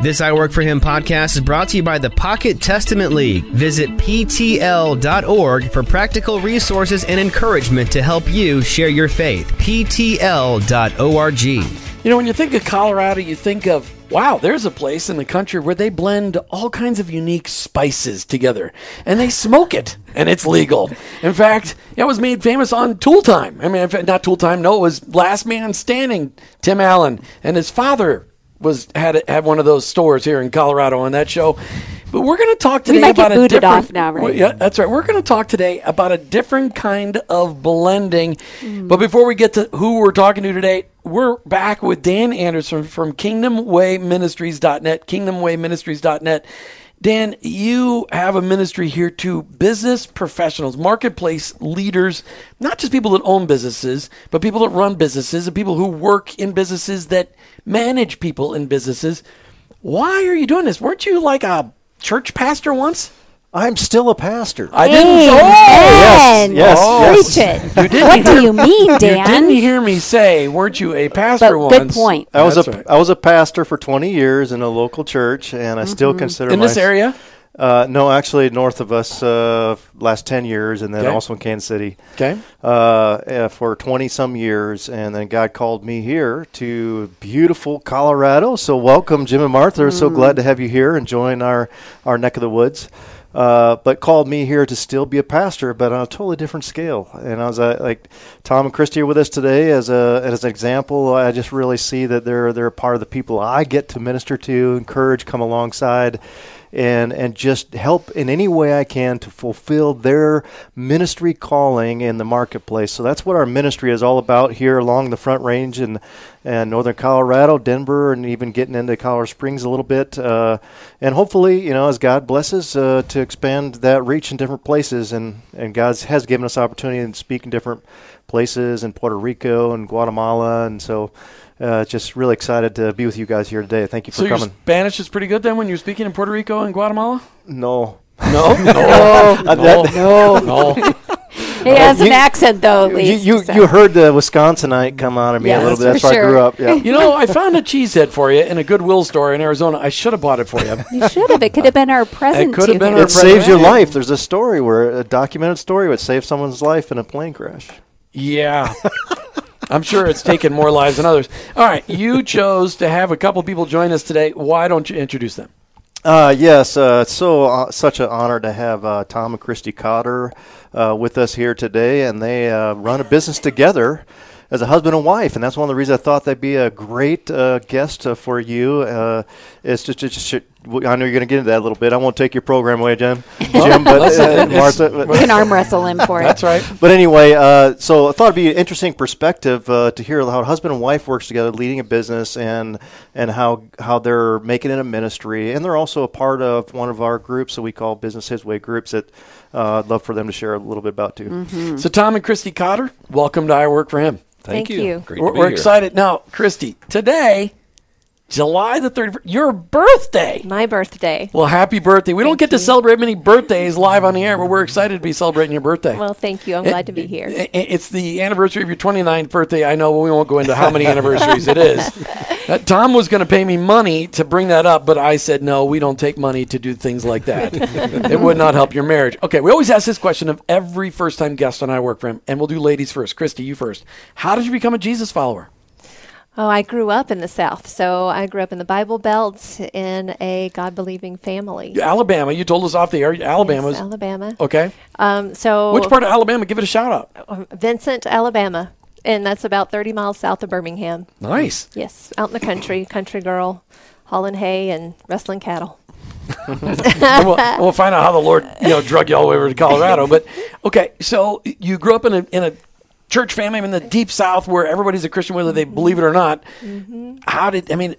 This I Work For Him podcast is brought to you by the Pocket Testament League. Visit PTL.org for practical resources and encouragement to help you share your faith. PTL.org. You know, when you think of Colorado, you think of, wow, there's a place in the country where they blend all kinds of unique spices together and they smoke it and it's legal. In fact, it was made famous on Tool Time. I mean, not Tool Time, no, it was Last Man Standing, Tim Allen, and his father was had had one of those stores here in Colorado on that show. But we're going to talk today about a different. off now, right? Well, yeah, that's right. We're going to talk today about a different kind of blending. Mm. But before we get to who we're talking to today, we're back with Dan Anderson from KingdomWayMinistries.net. KingdomWayMinistries.net. Dan, you have a ministry here to business professionals, marketplace leaders, not just people that own businesses, but people that run businesses and people who work in businesses that manage people in businesses. Why are you doing this? Weren't you like a church pastor once? I'm still a pastor. I didn't. Amen. yes, Preach yes. it. You didn't what hear- do you mean, You Dan? didn't hear me say, weren't you a pastor But once? good point. I was That's a I right. was a pastor for 20 years in a local church, and I still consider in this area. Uh, no, actually, north of us, uh, last 10 years, and then Okay. also in Kansas City. Okay. Uh, for 20 some years, and then God called me here to beautiful Colorado. So welcome, Jim and Martha. We're so glad to have you here and join our our neck of the woods. Uh, but called me here to still be a pastor, but on a totally different scale. And I was uh, like, Tom and Christy are with us today as a as an example. I just really see that they're they're part of the people I get to minister to, encourage, come alongside and and just help in any way I can to fulfill their ministry calling in the marketplace. So that's what our ministry is all about here along the Front Range and and northern Colorado, Denver, and even getting into Colorado Springs a little bit. Uh, and hopefully, you know, as God blesses, uh, to expand that reach in different places. And and God has given us opportunity to speak in different places in Puerto Rico and Guatemala, and so. Uh, just really excited to be with you guys here today. Thank you for So your coming. Spanish is pretty good then when you're speaking in Puerto Rico and Guatemala? No, No, no, Uh, no, no, no. He has an accent, though, at you, least. you, so. you heard the Wisconsinite come out of me Yes, a little bit. That's for where I grew up. Yeah. You know, I found a cheesehead for you in a Goodwill store in Arizona. I should have bought it for you. You should have. It could have been our present It could have been our It saves your life. There's a story where a documented story would save someone's life in a plane crash. Yeah. I'm sure it's taken more lives than others. All right, you chose to have a couple people join us today. Why don't you introduce them? Uh, yes, uh, it's so uh, such an honor to have uh, Tom and Christy Cotter uh, with us here today, and they uh, run a business together as a husband and wife, and that's one of the reasons I thought they'd be a great guest for you. Just, just- I know you're going to get into that a little bit. I won't take your program away, Jim. Jim, but uh, Martha. We can arm wrestle him for it. That's right. but anyway, uh, so I thought it'd be an interesting perspective uh, to hear how husband and wife works together, leading a business, and and how how they're making it a ministry, and they're also a part of one of our groups that we call Business His Way groups. That uh, I'd love for them to share a little bit about too. Mm-hmm. So, Tom and Christy Cotter, welcome to I Work for Him. Thank you. Great We're, to be we're here. excited. Now, Christy, today, July the 31st, your birthday. My birthday. Well, happy birthday. We don't Thank get to celebrate many birthdays live on the air, but we're excited to be celebrating your birthday. Well, thank you. I'm glad to be here. I- I- It's the anniversary of your 29th birthday. I know we won't go into how many anniversaries it is. Uh, Tom was going to pay me money to bring that up, but I said, no, we don't take money to do things like that. it would not help your marriage. Okay, we always ask this question of every first time guest on I Work For Him, and we'll do ladies first. Christy, you first. How did you become a Jesus follower? Oh, I grew up in the South. So I grew up in the Bible Belt in a God believing family. Alabama. You told us off the air. Alabama's. Yes, Alabama. Okay. Um, so Which part of Alabama? Give it a shout out. Um, Vincent, Alabama. And that's about 30 miles south of Birmingham. Nice. Yes, out in the country, country girl, hauling hay and wrestling cattle. we'll, we'll find out how the Lord, you know, drug you all the way over to Colorado. But okay, so you grew up in a in a church family I'm in the deep South where everybody's a Christian, whether they believe it or not. How did I mean?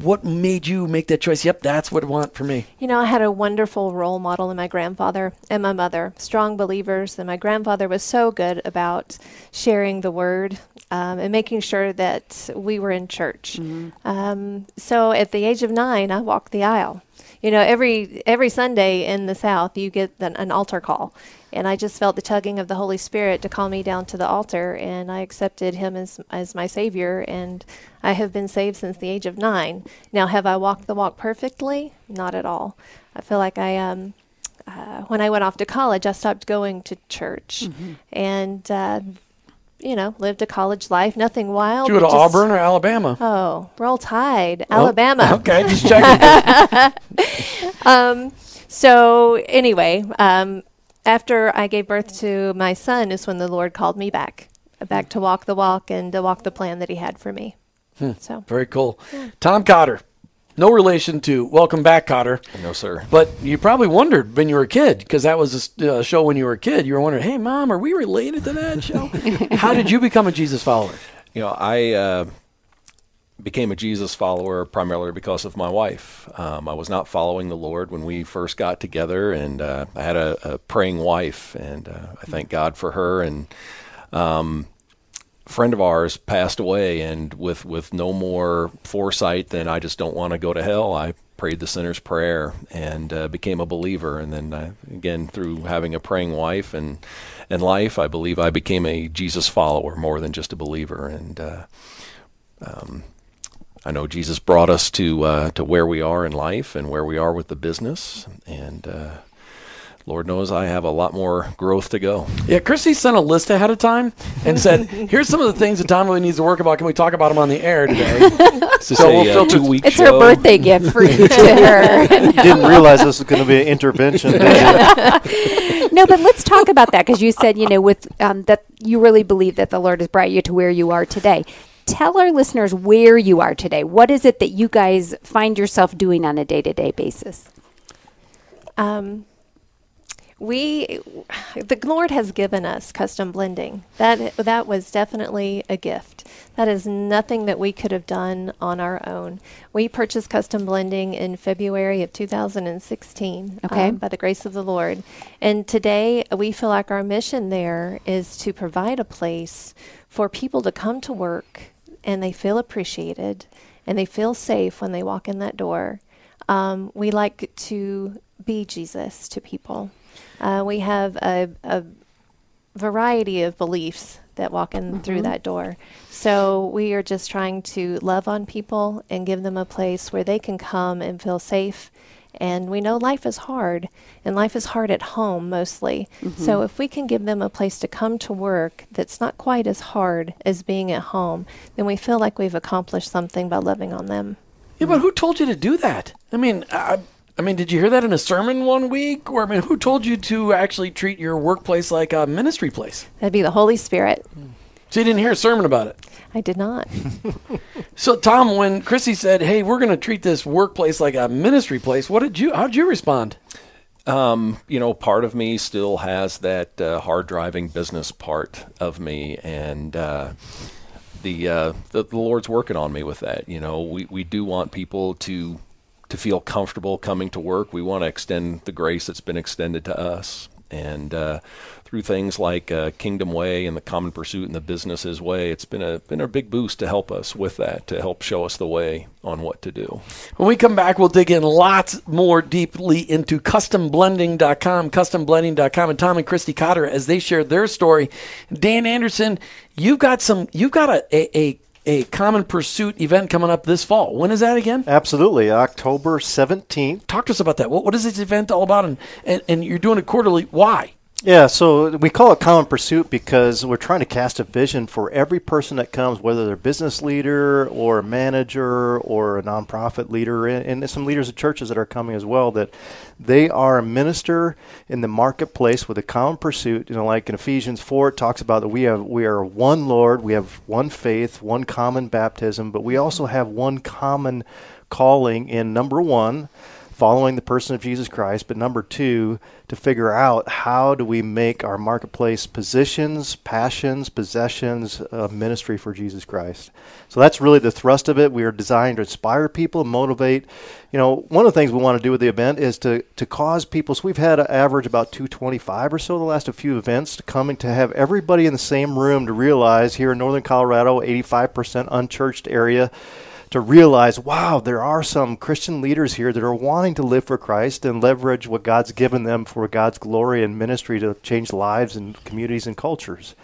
What made you make that choice? Yep, that's what I want for me. You know, I had a wonderful role model in my grandfather and my mother, strong believers. And my grandfather was so good about sharing the word um, and making sure that we were in church. Um, so at the age of nine, I walked the aisle. You know, every every Sunday in the South, you get an, an altar call, and I just felt the tugging of the Holy Spirit to call me down to the altar, and I accepted Him as as my Savior, and I have been saved since the age of nine. Now, have I walked the walk perfectly? Not at all. I feel like I um. Uh, when I went off to college, I stopped going to church, and uh, you know, lived a college life. Nothing wild. Did you go to Auburn or Alabama? Oh, roll tide, Alabama. Okay, just checking. Um, so anyway, um, after I gave birth to my son is when the Lord called me back, back to walk the walk and to walk the plan that He had for me. So Very cool. Tom Cotter. No relation to Welcome Back, Cotter. No, sir. But you probably wondered when you were a kid, because that was a uh, show when you were a kid. You were wondering, hey, mom, are we related to that show? How did you become a Jesus follower? You know, I uh, became a Jesus follower primarily because of my wife. Um, I was not following the Lord when we first got together, and uh, I had a, a praying wife, and uh, I thank God for her. And um, friend of ours passed away, and with with no more foresight than I just don't want to go to hell, I prayed the sinner's prayer and uh, became a believer. And then uh, again, through having a praying wife and and life, I believe I became a Jesus follower more than just a believer. And uh, um, I know Jesus brought us to uh, to where we are in life and where we are with the business. And uh, Lord knows I have a lot more growth to go. Yeah, Christy sent a list ahead of time and said, here's some of the things that Tom really needs to work about. Can we talk about them on the air today? So a we'll uh, filter- two-week It's show. her birthday gift for you to her. Didn't realize this was going to be an intervention. did you? no, but let's talk about that because you said, you know, with um, that you really believe that the Lord has brought you to where you are today. Tell our listeners where you are today. What is it that you guys find yourself doing on a day to day basis? um, we, the Lord has given us custom blending. That that was definitely a gift. That is nothing that we could have done on our own. We purchased custom blending in February of 2016 Okay. um, by the grace of the Lord. And today we feel like our mission there is to provide a place for people to come to work and they feel appreciated and they feel safe when they walk in that door. Um, we like to be Jesus to people. Uh, we have a, a variety of beliefs that walk in through mm-hmm. that door. So we are just trying to love on people and give them a place where they can come and feel safe. And we know life is hard, and life is hard at home mostly. So mm-hmm. if we can give them a place to come to work that's not quite as hard as being at home, then we feel like we've accomplished something by loving on them. yeah, but mm. who told you to do that? I mean, I, I mean, did you hear that in a sermon one week? Or, I mean, who told you to actually treat your workplace like a ministry place? That'd be the Holy Spirit. So you didn't hear a sermon about it. I did not. So, Tom, when Chrissy said, "Hey, we're going to treat this workplace like a ministry place," what did you? How did you respond? Um, you know, part of me still has that uh, hard driving business part of me, and uh, the, uh, the the Lord's working on me with that. You know, we we do want people to to feel comfortable coming to work. We want to extend the grace that's been extended to us, and uh, through things like uh, Kingdom Way and the Common Pursuit and the Business His Way, it's been a been a big boost to help us with that, to help show us the way on what to do. When we come back, we'll dig in lots more deeply into customblending.com, customblending.com, and Tom and Christy Cotter as they share their story. Dan Anderson, you've got some, you've got a, a, a, a common pursuit event coming up this fall. When is that again? Absolutely. October 17th. Talk to us about that. What, what is this event all about? And, and, and you're doing it quarterly. Why? Yeah, so we call it Common Pursuit because we're trying to cast a vision for every person that comes, whether they're business leader or a manager or a nonprofit leader, and, and some leaders of churches that are coming as well, that they are a minister in the marketplace with a common pursuit. You know, like in Ephesians 4, it talks about that we have we are one Lord, we have one faith, one common baptism, but we also have one common calling in number one following the person of Jesus Christ, but number two, to figure out how do we make our marketplace positions, passions, possessions, uh, ministry for Jesus Christ. So that's really the thrust of it. We are designed to inspire people, motivate. You know, one of the things we want to do with the event is to to cause people. So we've had an average about 225 or so the last few events coming to have everybody in the same room to realize here in northern Colorado, 85% unchurched area to realize, wow, there are some Christian leaders here that are wanting to live for Christ and leverage what God's given them for God's glory and ministry to change lives and communities and cultures.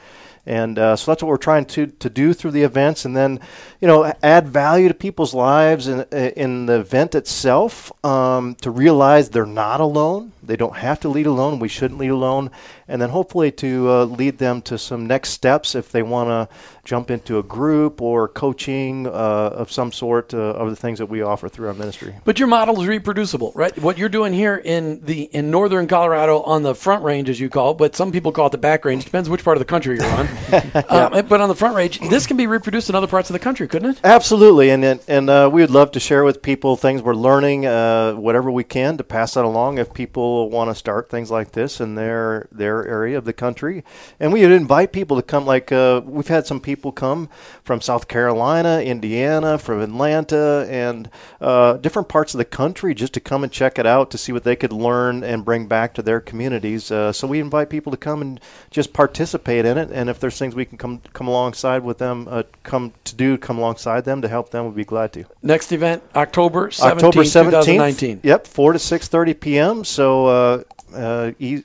And uh, so that's what we're trying to, to do through the events, and then, you know, add value to people's lives in, in the event itself um, to realize they're not alone. They don't have to lead alone. We shouldn't lead alone. And then hopefully to uh, lead them to some next steps if they want to jump into a group or coaching uh, of some sort uh, of the things that we offer through our ministry. But your model is reproducible, right? What you're doing here in the in northern Colorado on the front range, as you call it, but some people call it the back range. Depends which part of the country you're on. um, but on the front range, this can be reproduced in other parts of the country, couldn't it? Absolutely, and and, and uh, we would love to share with people things we're learning, uh, whatever we can to pass that along. If people want to start things like this in their their area of the country, and we would invite people to come. Like uh, we've had some people come from South Carolina, Indiana, from Atlanta, and uh, different parts of the country just to come and check it out to see what they could learn and bring back to their communities. Uh, so we invite people to come and just participate in it, and if there's things we can come come alongside with them, uh, come to do, come alongside them to help them, we'd be glad to. Next event, October 17th, October 17th, 2019. Yep, 4 to 6:30 p.m. So uh, uh, e-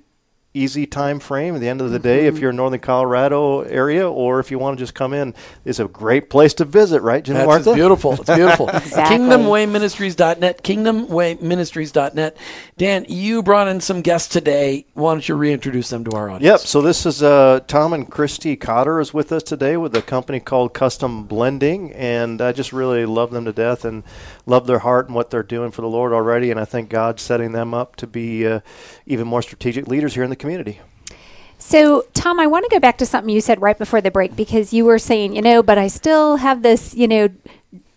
easy time frame at the end of the day if you're in northern Colorado area or if you want to just come in. It's a great place to visit, right, Jim That's Martha? it's beautiful. It's beautiful. Exactly. KingdomWayMinistries.net. KingdomWayMinistries.net. Dan, you brought in some guests today. Why don't you reintroduce them to our audience? Yep. So this is uh, Tom and Christy Cotter is with us today with a company called Custom Blending, and I just really love them to death and love their heart and what they're doing for the Lord already. And I think God's setting them up to be uh, even more strategic leaders here in the community. So, Tom, I want to go back to something you said right before the break because you were saying, you know, but I still have this, you know,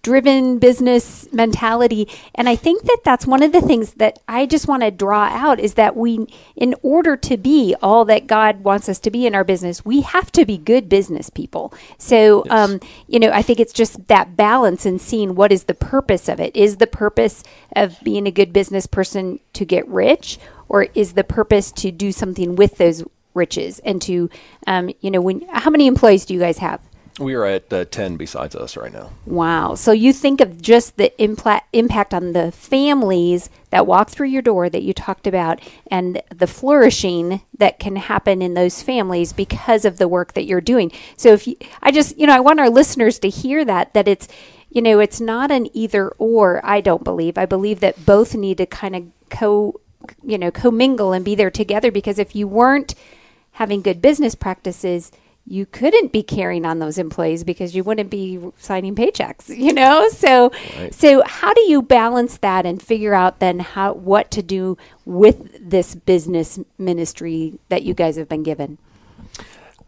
driven business mentality. And I think that that's one of the things that I just want to draw out is that we, in order to be all that God wants us to be in our business, we have to be good business people. So, um, you know, I think it's just that balance and seeing what is the purpose of it. Is the purpose of being a good business person to get rich? Or is the purpose to do something with those riches and to, um, you know, when how many employees do you guys have? We are at uh, 10 besides us right now. Wow. So you think of just the impla- impact on the families that walk through your door that you talked about and the flourishing that can happen in those families because of the work that you're doing. So if you, I just, you know, I want our listeners to hear that, that it's, you know, it's not an either or, I don't believe. I believe that both need to kind of co, you know, commingle and be there together because if you weren't having good business practices, you couldn't be carrying on those employees because you wouldn't be signing paychecks, you know? So so how do you balance that and figure out then how what to do with this business ministry that you guys have been given?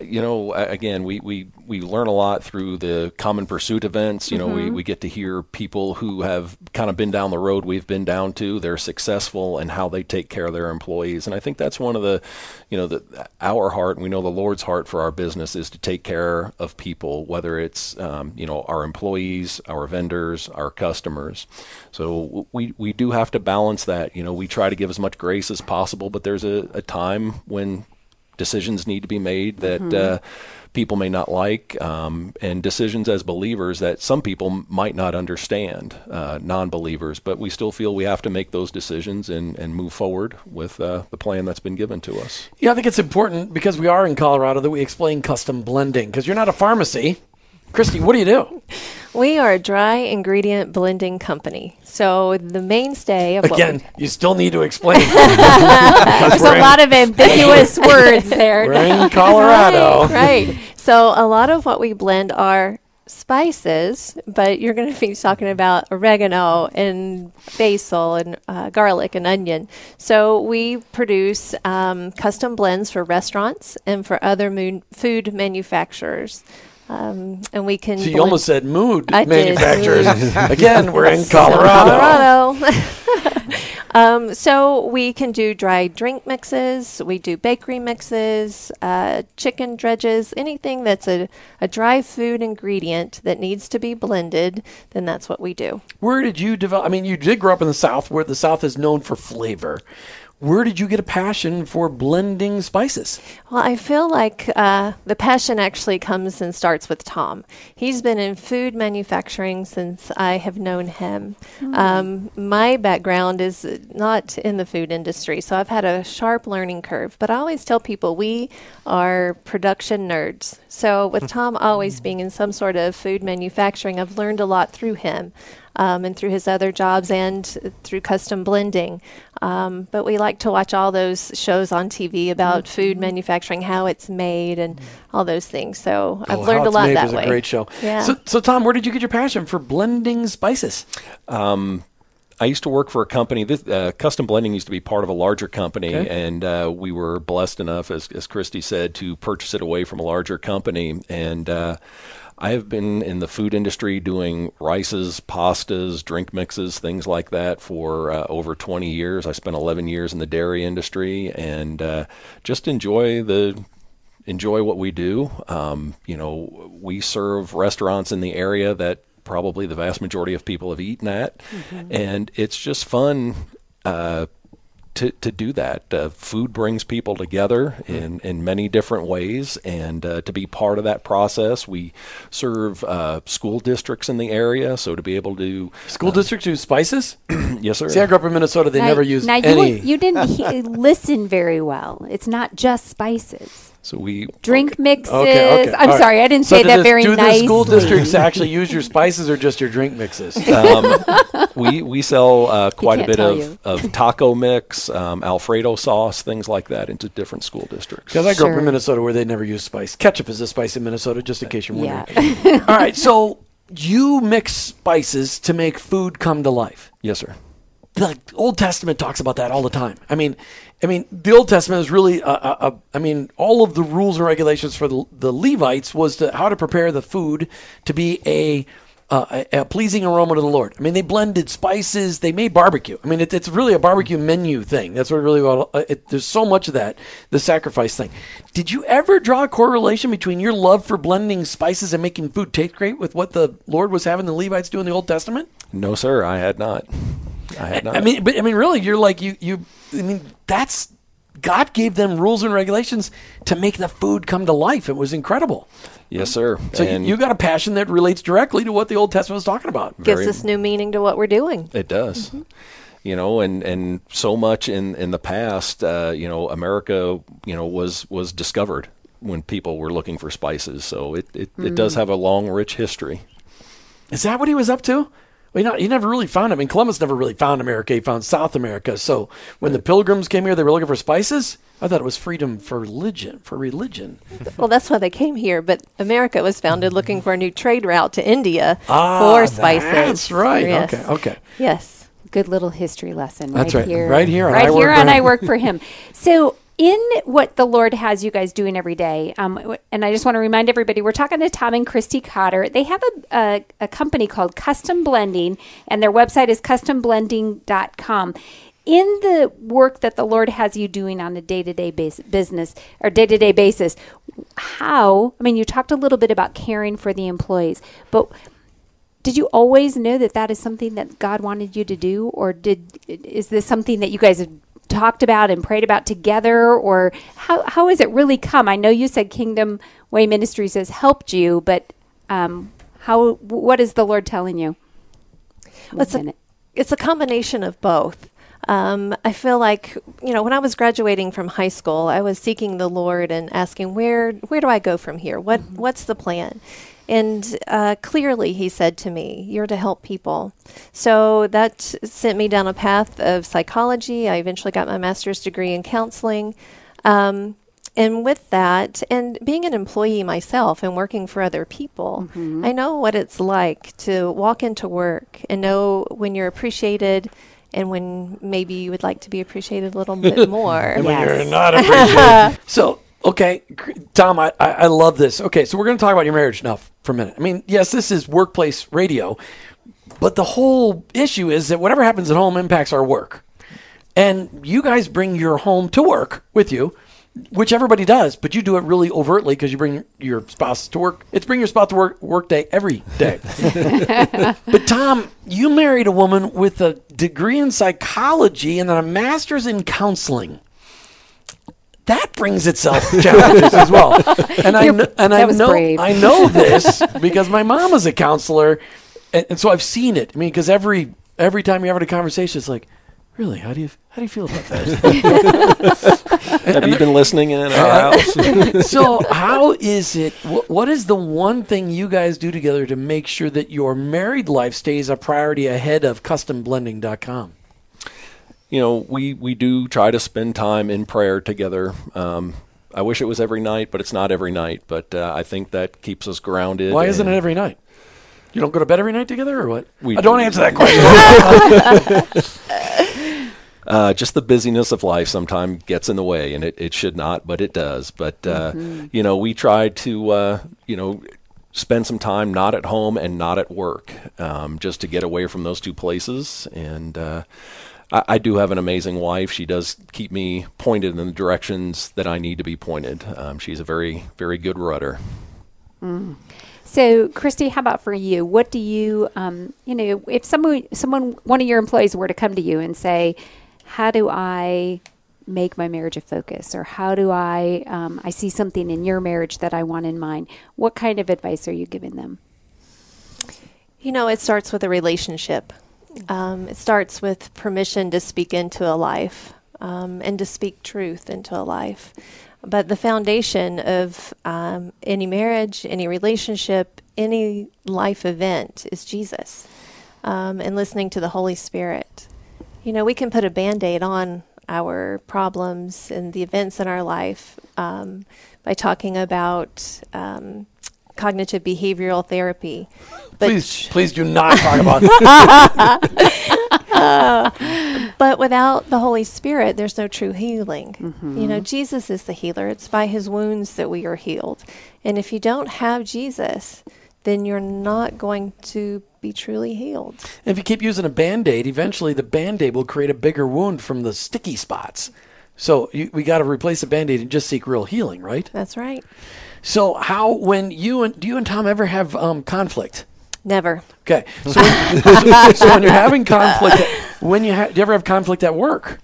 You know, again, we, we, we learn a lot through the common pursuit events. You know, we, we get to hear people who have kind of been down the road we've been down to. They're successful and how they take care of their employees. And I think that's one of the, you know, the, our heart, and we know the Lord's heart for our business is to take care of people, whether it's, um, you know, our employees, our vendors, our customers. So we, we do have to balance that. You know, we try to give as much grace as possible, but there's a, a time when decisions need to be made that uh, people may not like, um, and decisions as believers that some people might not understand, uh, non believers, but we still feel we have to make those decisions and, and move forward with uh, the plan that's been given to us. Yeah, I think it's important because we are in Colorado that we explain custom blending because you're not a pharmacy. Christy, what do you do? We are a dry ingredient blending company. So the mainstay of what Again, you still need to explain. There's a lot of ambiguous words there. We're in Colorado. Right, right. So a lot of what we blend are spices, but you're going to be talking about oregano and basil and uh, garlic and onion. So we produce um, custom blends for restaurants and for other moon, food manufacturers. Um, and we can. So you almost said mood I manufacturers. Again, we're in Colorado. Colorado. um, so we can do dry drink mixes. We do bakery mixes, uh, chicken dredges, anything that's a, a dry food ingredient that needs to be blended. Then that's what we do. Where did you develop? I mean, you did grow up in the South, where the South is known for flavor. Where did you get a passion for blending spices? Well, I feel like uh, the passion actually comes and starts with Tom. He's been in food manufacturing since I have known him. Um, my background is not in the food industry, so I've had a sharp learning curve. But I always tell people we are production nerds. So with Tom always being in some sort of food manufacturing, I've learned a lot through him. Um, and through his other jobs and through custom blending. Um, but we like to watch all those shows on TV about food manufacturing, how it's made, and all those things. So I've Oh, learned How a It's lot Made that was way. a great show. Yeah. So, so Tom, where did you get your passion for blending spices? I used to work for a company. This uh, custom blending used to be part of a larger company, Okay. and uh, we were blessed enough, as as Christy said, to purchase it away from a larger company. And uh, I have been in the food industry doing rices, pastas, drink mixes, things like that for uh, over 20 years. I spent 11 years in the dairy industry, and uh, just enjoy the enjoy what we do. Um, you know, we serve restaurants in the area that probably the vast majority of people have eaten at, and it's just fun. Uh, to, to do that, uh, food brings people together in, in many different ways, and uh, to be part of that process, we serve uh, school districts in the area. So to be able to, School districts use spices? yes, sir. See, I grew up in Minnesota. They Now- never used now you, any. you didn't he- listen very well. It's not just spices. So we Drink mixes. Okay, okay. I'm all right. sorry, I didn't So say that the- very Do nicely. the school districts actually use your spices or just your drink mixes? we we sell uh, quite a bit of, you. of taco mix, um, Alfredo sauce, things like that into different school districts. Because I grew up in Minnesota where they never use spice. Ketchup is a spice in Minnesota, just in case you're wondering. Yeah. wondering. All right, so you mix spices to make food come to life. Yes, sir. The Old Testament talks about that all the time. I mean, I mean, the Old Testament is really, uh, uh, uh, I mean, all of the rules and regulations for the, the Levites was to how to prepare the food to be a, uh, a, a pleasing aroma to the Lord. I mean, they blended spices, they made barbecue. I mean, it, it's really a barbecue menu thing. That's what really. Uh, it, there's so much of that, the sacrifice thing. Did you ever draw a correlation between your love for blending spices and making food taste great with what the Lord was having the Levites do in the Old Testament? No, sir. I had not. I had not. I mean, but I mean, really, you're like you. You. I mean, that's God gave them rules and regulations to make the food come to life. It was incredible. yes, sir. So and you got a passion that relates directly to what the Old Testament was talking about. Gives us new meaning to what we're doing. It does. You know, and, and so much in, in the past, uh, you know, America, you know, was was discovered when people were looking for spices. So it, it, it does have a long, rich history. Is that what he was up to? Well, you know, he never really found. I mean, Columbus never really found America. He found South America. So when the Pilgrims came here, they were looking for spices. I thought it was freedom for religion. For religion. Well, that's why they came here. But America was founded looking for a new trade route to India Ah, for spices. That's right. Yes. Okay. Okay. Yes. Good little history lesson. That's right, right. here. Right here on Right I Work here for on Him. I work for him. So in what the Lord has you guys doing every day, um, and I just want to remind everybody, we're talking to Tom and Christy Cotter. They have a, a, a company called Custom Blending, and their website is customblending.com. In the work that the Lord has you doing on a day to day business or day to day basis, how, I mean, you talked a little bit about caring for the employees, but did you always know that that is something that God wanted you to do, or did is this something that you guys have talked about and prayed about together, or how how has it really come? I know you said Kingdom Way Ministries has helped you, but um, how what is the Lord telling you? It's a, it's a combination of both. Um, I feel like you know when I was graduating from high school, I was seeking the Lord and asking where where do I go from here? What what's the plan? And uh, clearly, He said to me, "You're to help people." So that sent me down a path of psychology. I eventually got my master's degree in counseling. Um, and with that, and being an employee myself and working for other people, I know what it's like to walk into work and know when you're appreciated and when maybe you would like to be appreciated a little bit more. And when Yes. you're not appreciated. so, okay, Tom, I, I, love this. Okay, so we're going to talk about your marriage now for a minute. I mean, yes, this is workplace radio, but the whole issue is that whatever happens at home impacts our work. And you guys bring your home to work with you, which everybody does, but you do it really overtly because you bring your spouse to work. It's bring your spouse to work work day every day. but Tom, you married a woman with a degree in psychology and then a master's in counseling. That brings itself challenges as well. And I kn- and I know brave. I know this because my mom is a counselor, and, and so I've seen it. I mean, because every every time you're having a conversation, it's like, really, how do you how do you feel about that? Have you been listening in our house? so how is it wh- what is the one thing you guys do together to make sure that your married life stays a priority ahead of customblending.com you know, we, we do try to spend time in prayer together. Um, I wish it was every night, but it's not every night. But uh, I think that keeps us grounded. why isn't it every night you don't go to bed every night together or what We I don't do. answer that question Uh, just the busyness of life sometimes gets in the way, and it, it should not, but it does. But uh, you know, we try to uh, you know spend some time not at home and not at work, um, just to get away from those two places. And uh, I, I do have an amazing wife. She does keep me pointed in the directions that I need to be pointed. Um, she's a very very good rudder. So, Christy, how about for you? What do you, um, you know, if someone, someone, one of your employees were to come to you and say, "How do I make my marriage a focus?" or "How do I, um, I see something in your marriage that I want in mine?" What kind of advice are you giving them? You know, it starts with a relationship. Um, it starts with permission to speak into a life um, and to speak truth into a life. But the foundation of um, any marriage, any relationship, any life event is Jesus um, and listening to the Holy Spirit. You know, we can put a band aid on our problems and the events in our life um, by talking about um, cognitive behavioral therapy. But please please do not talk about But without the Holy Spirit, there's no true healing. Mm-hmm. You know, Jesus is the healer. It's by his wounds that we are healed. And if you don't have Jesus, then you're not going to be truly healed. if you keep using a band-aid eventually the band-aid will create a bigger wound from the sticky spots so you, we got to replace the band-aid and just seek real healing right That's right. So how when you and do you and tom ever have um, conflict Never. Okay, so when, so, so when you're having conflict, when you ha- do you ever have conflict at work?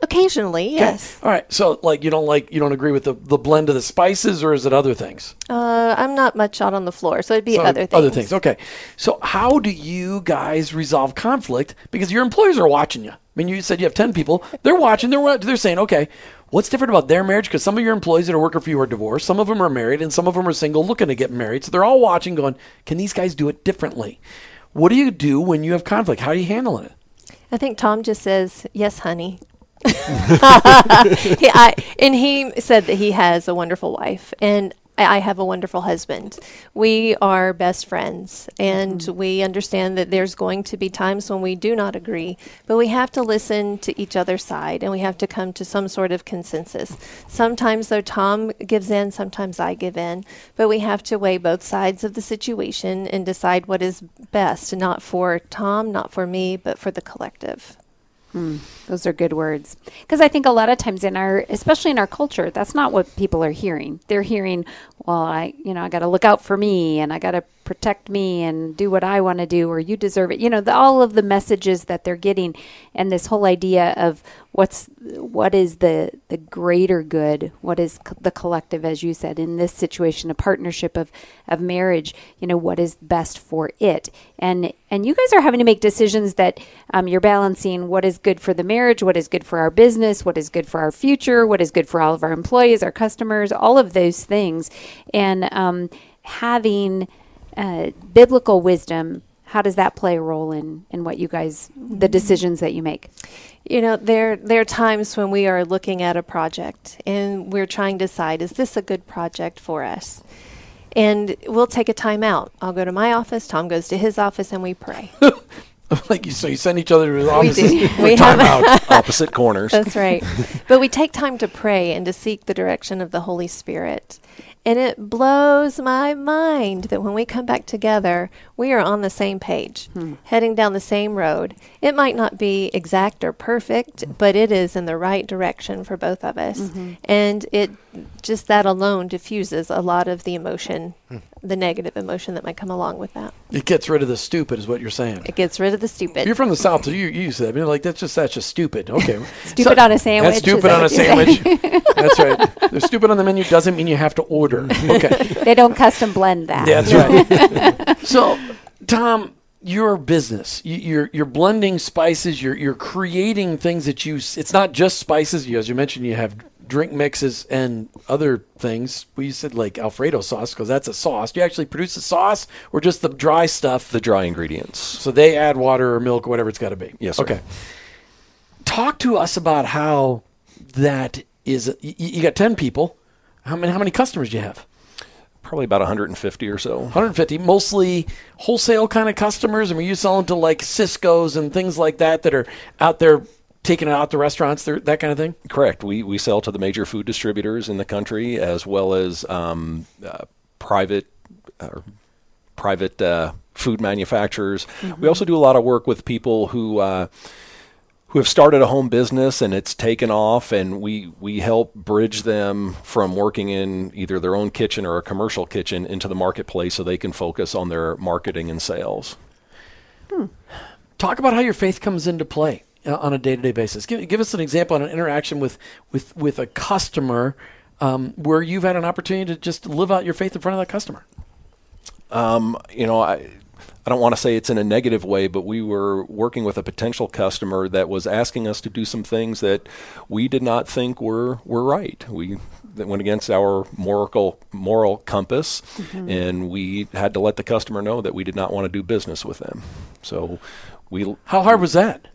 Occasionally, Okay. yes. All right. So like you don't like you don't agree with the, the blend of the spices, or is it other things? Uh, I'm not much out on the floor, so it'd be So other things. Other things. Okay. So how do you guys resolve conflict? Because your employees are watching you. I mean, you said you have ten people. They're watching. They're they're saying, okay, what's different about their marriage? Because some of your employees that are working for you are divorced. Some of them are married, and some of them are single, looking to get married. So they're all watching, going, can these guys do it differently? What do you do when you have conflict? How are you handling it? I think Tom just says, "Yes, honey." he, I, and he said that he has a wonderful wife, and I I have a wonderful husband. We are best friends, and mm-hmm. we understand that there's going to be times when we do not agree, but we have to listen to each other's side, and we have to come to some sort of consensus. Sometimes, though, Tom gives in, sometimes I give in, but we have to weigh both sides of the situation and decide what is best, not for Tom, not for me, but for the collective. Hmm, those are good words. Because I think a lot of times in our, especially in our culture, that's not what people are hearing. They're hearing, well, I, you know, I got to look out for me and I got to protect me and do what I want to do or you deserve it. You know, the, all of the messages that they're getting and this whole idea of what's, what is the, the greater good? What is co- the collective, as you said, in this situation, a partnership of, of marriage, you know, what is best for it? And, and you guys are having to make decisions that um, you're balancing what is good for the marriage, what is good for our business, what is good for our future, what is good for all of our employees, our customers, all of those things. And um, having uh, biblical wisdom, how does that play a role in, in what you guys, the decisions that you make? You know, there there are times when we are looking at a project and we're trying to decide is this a good project for us? And we'll take a time out. I'll go to my office, Tom goes to his office, and we pray. like you, so you send each other to the we do. We time out. Opposite corners. That's right. but we take time to pray and to seek the direction of the Holy Spirit. And it blows my mind that when we come back together, we are on the same page, hmm. heading down the same road. It might not be exact or perfect, but it is in the right direction for both of us. Mm-hmm. And it just that alone diffuses a lot of the emotion, hmm. the negative emotion that might come along with that. It gets rid of the stupid, is what you're saying. It gets rid of the stupid. You're from the south, so you, you use that. I mean, like that's just that's just stupid. Okay, Stupid on a sandwich, That's stupid that on a what you say? sandwich. that's right. They're stupid on the menu doesn't mean you have to order. Mm-hmm. Okay, They don't custom blend that. that's right. so, Tom, your business, you, you're you're blending spices. You're you're creating things that you. It's not just spices. You, as you mentioned, you have drink mixes and other things. We said like Alfredo sauce because that's a sauce. Do you actually produce the sauce or just the dry stuff? The dry ingredients. So they add water or milk or whatever it's got to be. Yes, sir. Okay. Talk to us about how that is. You, you got ten people. How many? How many customers do you have? Probably about 150 or so. 150. Mostly wholesale kind of customers. I mean, you selling to like Sysco's and things like that that are out there taking it out to restaurants, that kind of thing. Correct. We we sell to the major food distributors in the country as well as um, uh, private uh, private uh, food manufacturers. We also do a lot of work with people who. Who have started a home business and it's taken off and we we help bridge them from working in either their own kitchen or a commercial kitchen into the marketplace so they can focus on their marketing and sales. Talk about how your faith comes into play uh, on a day-to-day basis. Give, give us an example on an interaction with with with a customer um, where you've had an opportunity to just live out your faith in front of that customer. Um, you know, I I don't want to say it's in a negative way, but we were working with a potential customer that was asking us to do some things that we did not think were were right. We that went against our moral moral compass, mm-hmm. and we had to let the customer know that we did not want to do business with them. So we How hard was that?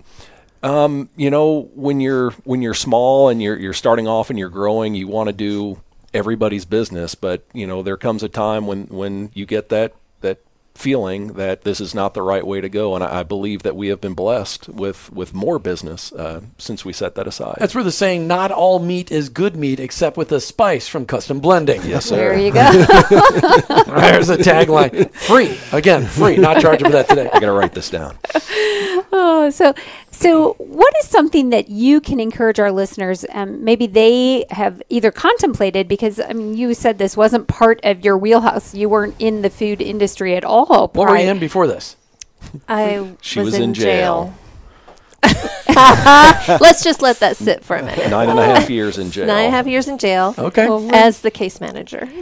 Um, you know when you're when you're small and you're you're starting off and you're growing you want to do everybody's business but you know there comes a time when when you get that feeling that this is not the right way to go and I, I believe that we have been blessed with with more business uh, since we set that aside That's where the saying "not all meat is good meat except with a spice" from Custom Blending. yes sir There you go. There's a tagline. Free. Again, free. Not charging for that today. I gotta write this down Oh, so so what is something that you can encourage our listeners? Um, maybe they have either contemplated because I mean you said this wasn't part of your wheelhouse. You weren't in the food industry at all. What were you in before this? I She was in jail. Let's just let that sit for a minute. nine and a half years in jail Nine and a half years in jail. Okay. As the case manager.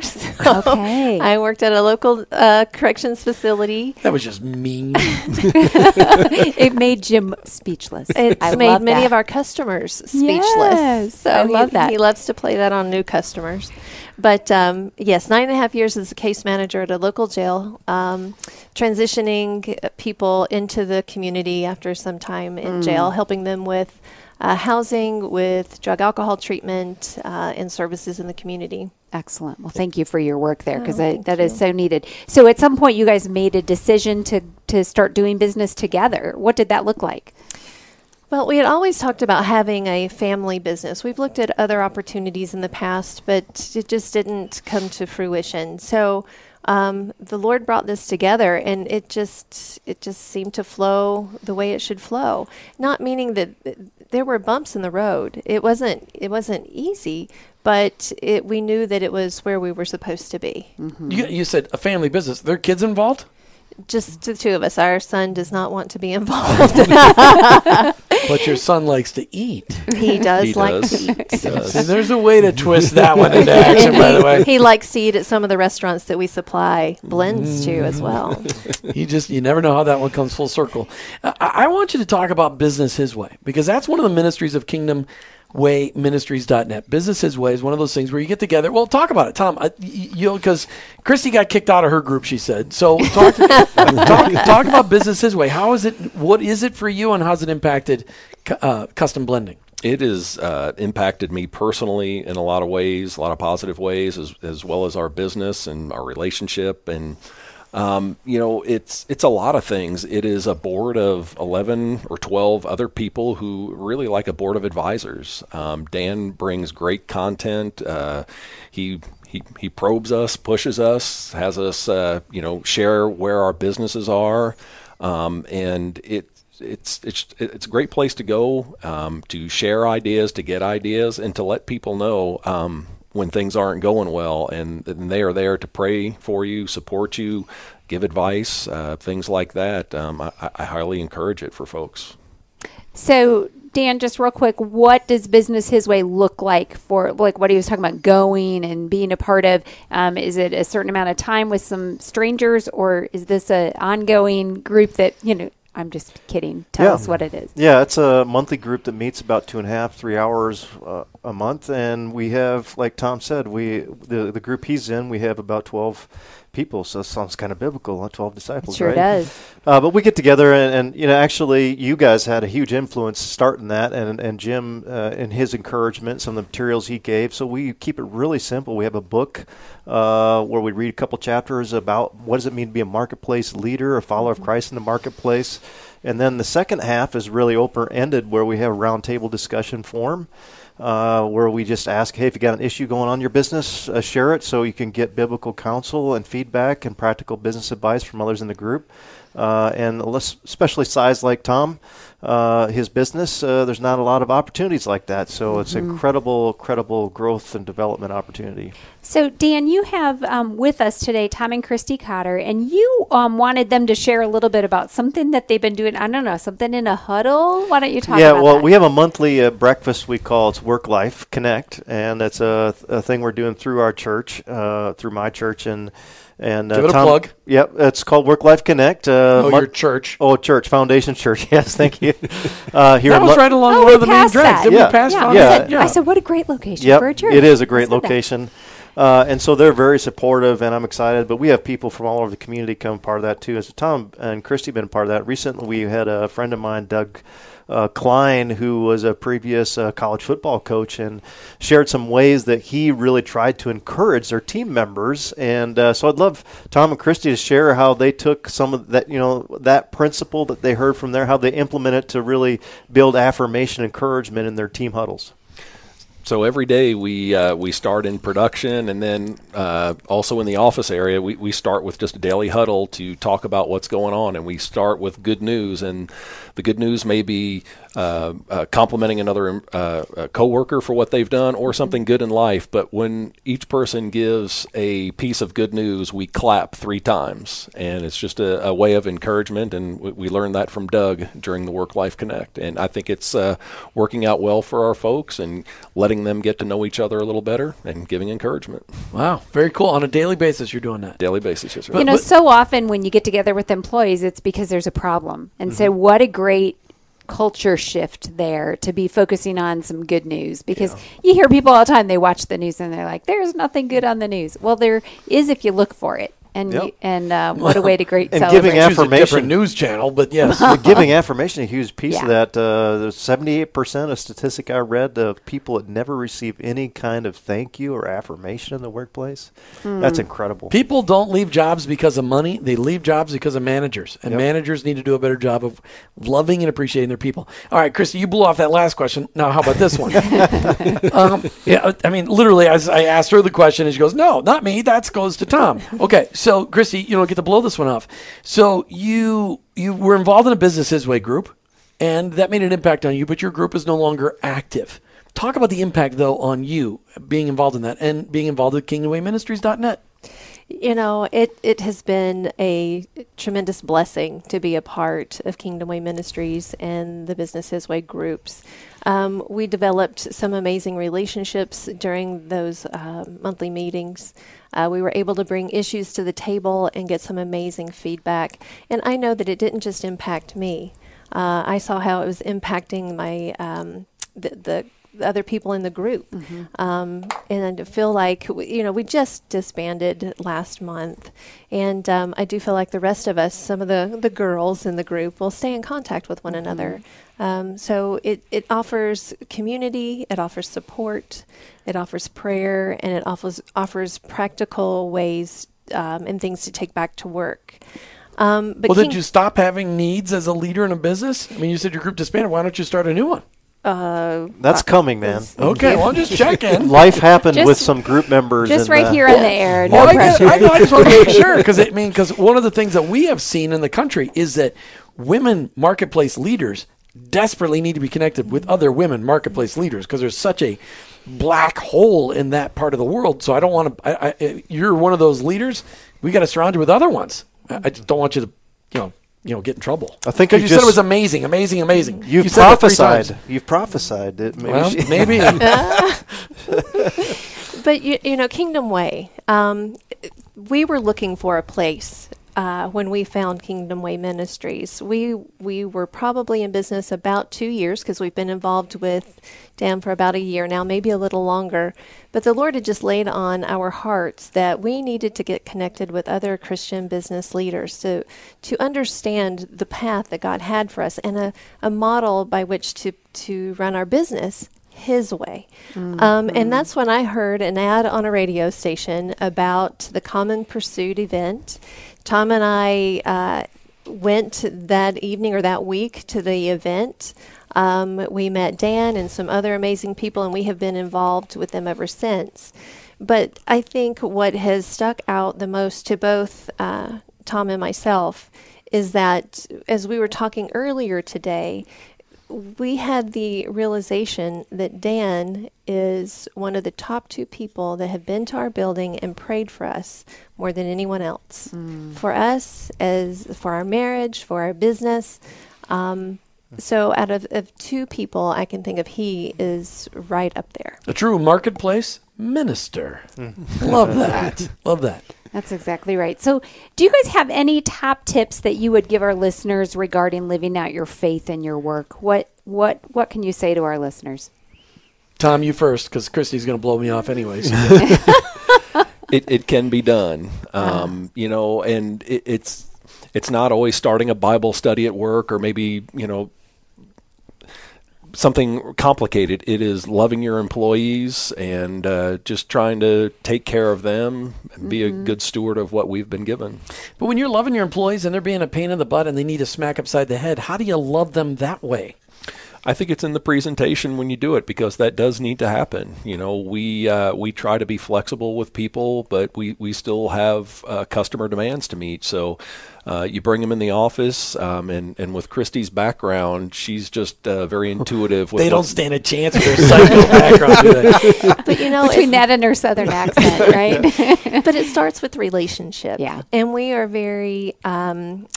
So Okay. I worked at a local uh, corrections facility. That was just mean. it made Jim speechless. It's I made love many that. of our customers speechless. Yes, so I he- love that. He loves to play that on new customers. But um, yes, nine and a half years as a case manager at a local jail, um, transitioning people into the community after some time in jail, helping them with uh, housing, with drug alcohol treatment, uh, and services in the community. Excellent. Well, thank you for your work there because Oh, that is you. so needed. So, at some point, you guys made a decision to to start doing business together. What did that look like? Well, we had always talked about having a family business. We've looked at other opportunities in the past, but it just didn't come to fruition. So um, the Lord brought this together, and it just it just seemed to flow the way it should flow. Not meaning that there were bumps in the road. It wasn't it wasn't easy, but it, we knew that it was where we were supposed to be. You, you said a family business. There are kids involved? Just the two of us. Our son does not want to be involved. But your son likes to eat. he does he like does. to eat. He does. And there's a way to twist that one into action, by the way. he likes to eat at some of the restaurants that we supply blends to as mm. well. You just you never know how that one comes full circle. I, I want you to talk about business his way because that's one of the ministries of Kingdom Way Ministries.net. Business his way is one of those things where you get together. Well, talk about it, Tom. I, you know, because Christy got kicked out of her group. She said so. Talk, talk talk about business his way. How is it? What is it for you, and how's it impacted uh, custom blending? it has uh, impacted me personally in a lot of ways, a lot of positive ways, as, as well as our business and our relationship. And um, you know, it's it's a lot of things. It is a board of eleven or twelve other people who really like a board of advisors. Um, Dan brings great content. Uh, he he he probes us, pushes us, has us uh, you know share where our businesses are, um, and it. It's it's it's a great place to go um, to share ideas, to get ideas, and to let people know um, when things aren't going well, and, and, they are there to pray for you, support you, give advice, uh, things like that. Um, I, I highly encourage it for folks. So, Dan, just real quick, what does Business His Way look like for like what he was talking about going and being a part of? Um, is it a certain amount of time with some strangers, or is this an ongoing group that you know? I'm just kidding. Tell Yeah. us what it is. Yeah, it's a monthly group that meets about two and a half, three hours uh, a month, and we have, like Tom said, we the the group he's in, we have about twelve people. So it sounds kind of biblical, huh? twelve disciples, Sure right? does. Uh, but we get together, and, and you know, actually, you guys had a huge influence starting that, and and Jim uh, and his encouragement, some of the materials he gave. So we keep it really simple. We have a book uh, where we read a couple chapters about what does it mean to be a marketplace leader, a follower of Christ in the marketplace, and then the second half is really open ended, where we have a roundtable discussion forum uh, where we just ask, hey, if you got an issue going on in your business, uh, share it so you can get biblical counsel and feedback and practical business advice from others in the group. Uh, and less, especially size like Tom, uh, his business, uh, there's not a lot of opportunities like that. So it's incredible, credible growth and development opportunity. So, Dan, you have um, with us today Tom and Christy Cotter, and you um, wanted them to share a little bit about something that they've been doing. I don't know, something in a huddle. Why don't you talk yeah, well, that? we have a monthly uh, breakfast we call it's Work Life Connect, and that's a, a thing we're doing through our church, uh, through my church, and and uh, Give it a plug. Yep, it's called Work Life Connect. Uh, Oh, mon- your church. Oh, church, Foundation Church. Yes, thank you. Uh, here That was Lo- right along Oh, one we of the main passed drags. that. Did Yeah. we pass yeah, Foundation? I, said, Yeah. I said, what a great location Yep, for a church. it is a I great said that. location. Uh, and so they're very supportive, and I'm excited. But we have people from all over the community come part of that too. So Tom and Christy been part of that. Recently, we had a friend of mine, Doug uh, Klein, who was a previous uh, college football coach, and shared some ways that he really tried to encourage their team members. And uh, so I'd love Tom and Christy to share how they took some of that, you know, that principle that they heard from there, how they implement it to really build affirmation, encouragement in their team huddles. So every day we uh, we start in production, and then uh, also in the office area, we, we start with just a daily huddle to talk about what's going on, and we start with good news. And the good news may be uh, uh, complimenting another uh, uh, coworker for what they've done, or something good in life. But when each person gives a piece of good news, we clap three times, and it's just a, a way of encouragement. And we, we learned that from Doug during the Work Life Connect, and I think it's uh, working out well for our folks and letting them get to know each other a little better and giving encouragement Wow, very cool. On a daily basis, you're doing that. daily basis. Yes, sir. you know, but- so often when you get together with employees, it's because there's a problem. And so, Mm-hmm. what a great culture shift there to be focusing on some good news because you hear people all the time they watch the news and they're like there's nothing good on the news well there is if you look for it and Yep. you, and uh, what a way to great And celebrate giving Choose a affirmation. news channel, but yes. giving affirmation a huge piece of that. Uh, 78% of statistic I read of people that never receive any kind of thank you or affirmation in the workplace. Hmm. That's incredible. People don't leave jobs because of money. They leave jobs because of managers. And Yep. managers need to do a better job of loving and appreciating their people. All right, Christy, you blew off that last question. Now, how about this one? um, yeah, I mean, literally, as I asked her the question, and she goes, No, not me. That goes to Tom. Okay, so, Christy, you don't get to blow this one off. So, you you were involved in a Business His Way group, and that made an impact on you, but your group is no longer active. Talk about the impact, though, on you being involved in that and being involved with KingdomWayMinistries.net. You know, it, it has been a tremendous blessing to be a part of Kingdom Way Ministries and the Business His Way groups. Um, we developed some amazing relationships during those uh, monthly meetings. Uh, we were able to bring issues to the table and get some amazing feedback. And I know that it didn't just impact me. Uh, I saw how it was impacting my um, the the other people in the group. Um, and I feel like, w- you know, we just disbanded last month. And um, I do feel like the rest of us, some of the, the girls in the group, will stay in contact with one another. Um, so it, it offers community, it offers support, it offers prayer, and it offers, offers practical ways um, and things to take back to work. Um, but Well, King- did you stop having needs as a leader in a business? I mean, you said your group disbanded. Why don't you start a new one? Uh, That's coming, man. Okay, well, I'm just checking. Life happened Just- with some group members. Just and, right uh, here on the air. No Well, I, guess, pressure. I, know, I just want to make sure because I mean, because one of the things that we have seen in the country is that women marketplace leaders desperately need to be connected with other women marketplace leaders because there's such a black hole in that part of the world. So I don't want to. I, I, you're one of those leaders. We got to surround you with other ones. I, I just don't want you to, you know, you know, get in trouble. I think because you you, said it was amazing, amazing, amazing. You've you said prophesied. times. You've prophesied that maybe. Well, she- maybe. but you, you know, Kingdom Way. Um, we were looking for a place uh, when we found Kingdom Way Ministries. We we were probably in business about two years because we've been involved with Dan for about a year now, maybe a little longer. But the Lord had just laid on our hearts that we needed to get connected with other Christian business leaders to to understand the path that God had for us and a, a model by which to to run our business his way. Um, and that's when I heard an ad on a radio station about the Common Pursuit event. Tom and I uh, went that evening or that week to the event. Um, we met Dan and some other amazing people, and we have been involved with them ever since. But I think what has stuck out the most to both uh, Tom and myself is that as we were talking earlier today, we had the realization that Dan is one of the top two people that have been to our building and prayed for us more than anyone else. For us, as for our marriage, for our business. Um, so, out of, of two people, I can think of he is right up there. a true marketplace minister. Love that. Love that. That's exactly right. So, do you guys have any top tips that you would give our listeners regarding living out your faith in your work? What what what can you say to our listeners? Tom, you first, because Christy's going to blow me off anyways. it, it can be done. Um, You know, and it, it's it's not always starting a Bible study at work or maybe you know something complicated. It is loving your employees and uh, just trying to take care of them and be a good steward of what we've been given. but when you're loving your employees and they're being a pain in the butt and they need a smack upside the head, how do you love them that way? I think it's in the presentation when you do it because that does need to happen. You know, we uh, we try to be flexible with people, but we we still have uh, customer demands to meet. So uh, you bring them in the office, um, and and with Christy's background, she's just uh, very intuitive. With They don't stand a chance with their psycho background. But you know, Between that and her southern accent, right? but it starts with relationship. Yeah. And we are very um,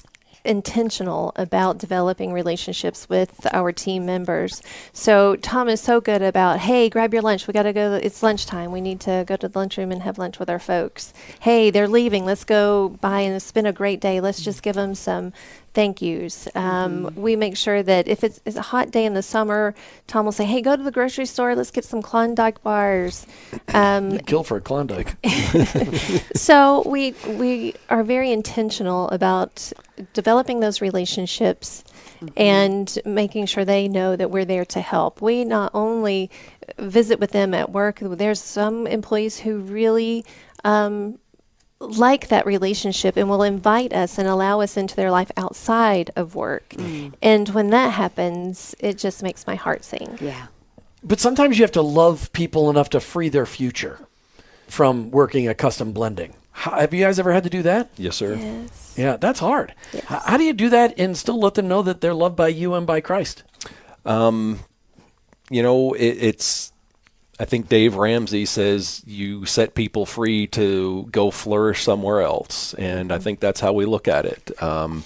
intentional about developing relationships with our team members. So Tom is so good about, hey, grab your lunch. We got to go. It's lunchtime. We need to go to the lunchroom and have lunch with our folks. Hey, they're leaving. Let's go by and it's been a great day. Let's just give them some thank yous. Um, We make sure that if it's, it's a hot day in the summer, Tom will say, hey, go to the grocery store. Let's get some Klondike bars. Um, Kill for a Klondike. so we we are very intentional about developing those relationships and making sure they know that we're there to help. We not only visit with them at work. There's some employees who really um, like that relationship and will invite us and allow us into their life outside of work. And when that happens, it just makes my heart sing. yeah. But sometimes you have to love people enough to free their future from working at custom blending. How, have you guys ever had to do that? Yes, sir. Yes. Yeah, that's hard. H- How do you do that and still let them know that they're loved by you and by Christ? Um, you know, it, it's. I think Dave Ramsey says you set people free to go flourish somewhere else, and I think that's how we look at it. Um,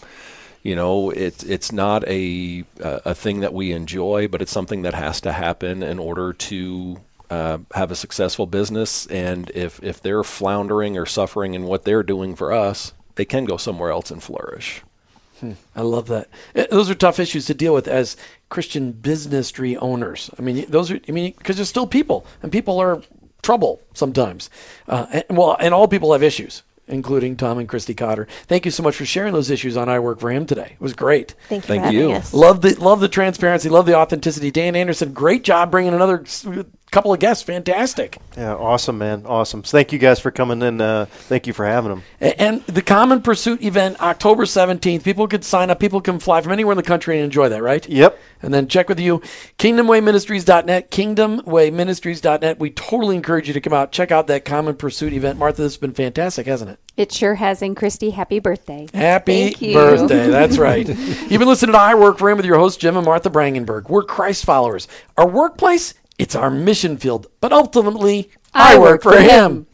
you know, it's it's not a a a thing that we enjoy, but it's something that has to happen in order to uh, have a successful business. And if if they're floundering or suffering in what they're doing for us, they can go somewhere else and flourish. I love that. Uh, Those are tough issues to deal with as Christian business tree owners. I mean, those are, I mean, because they're still people and people are trouble sometimes. Uh, and, well, and all people have issues, including Tom and Christy Cotter. Thank you so much for sharing those issues on I Work for Him today. It was great. Thank you Thank for you. us. Love the love the transparency, love the authenticity. Dan Anderson, great job bringing another s- couple of guests. Fantastic. Yeah, awesome, man. Awesome. So thank you guys for coming in. Uh, thank you for having them. A- And the Common Pursuit event, October 17th. People could sign up. People can fly from anywhere in the country and enjoy that, right? Yep. And then check with you, kingdomwayministries.net, kingdomwayministries.net. We totally encourage you to come out, check out that Common Pursuit event. Martha, this has been fantastic, hasn't it? It sure has. And Christy, happy birthday. Happy birthday. That's right. You've been listening to I Work for Him with your host, Jim and Martha Brangenberg. We're Christ followers. Our workplace, it's our mission field. But ultimately, I, work, for him.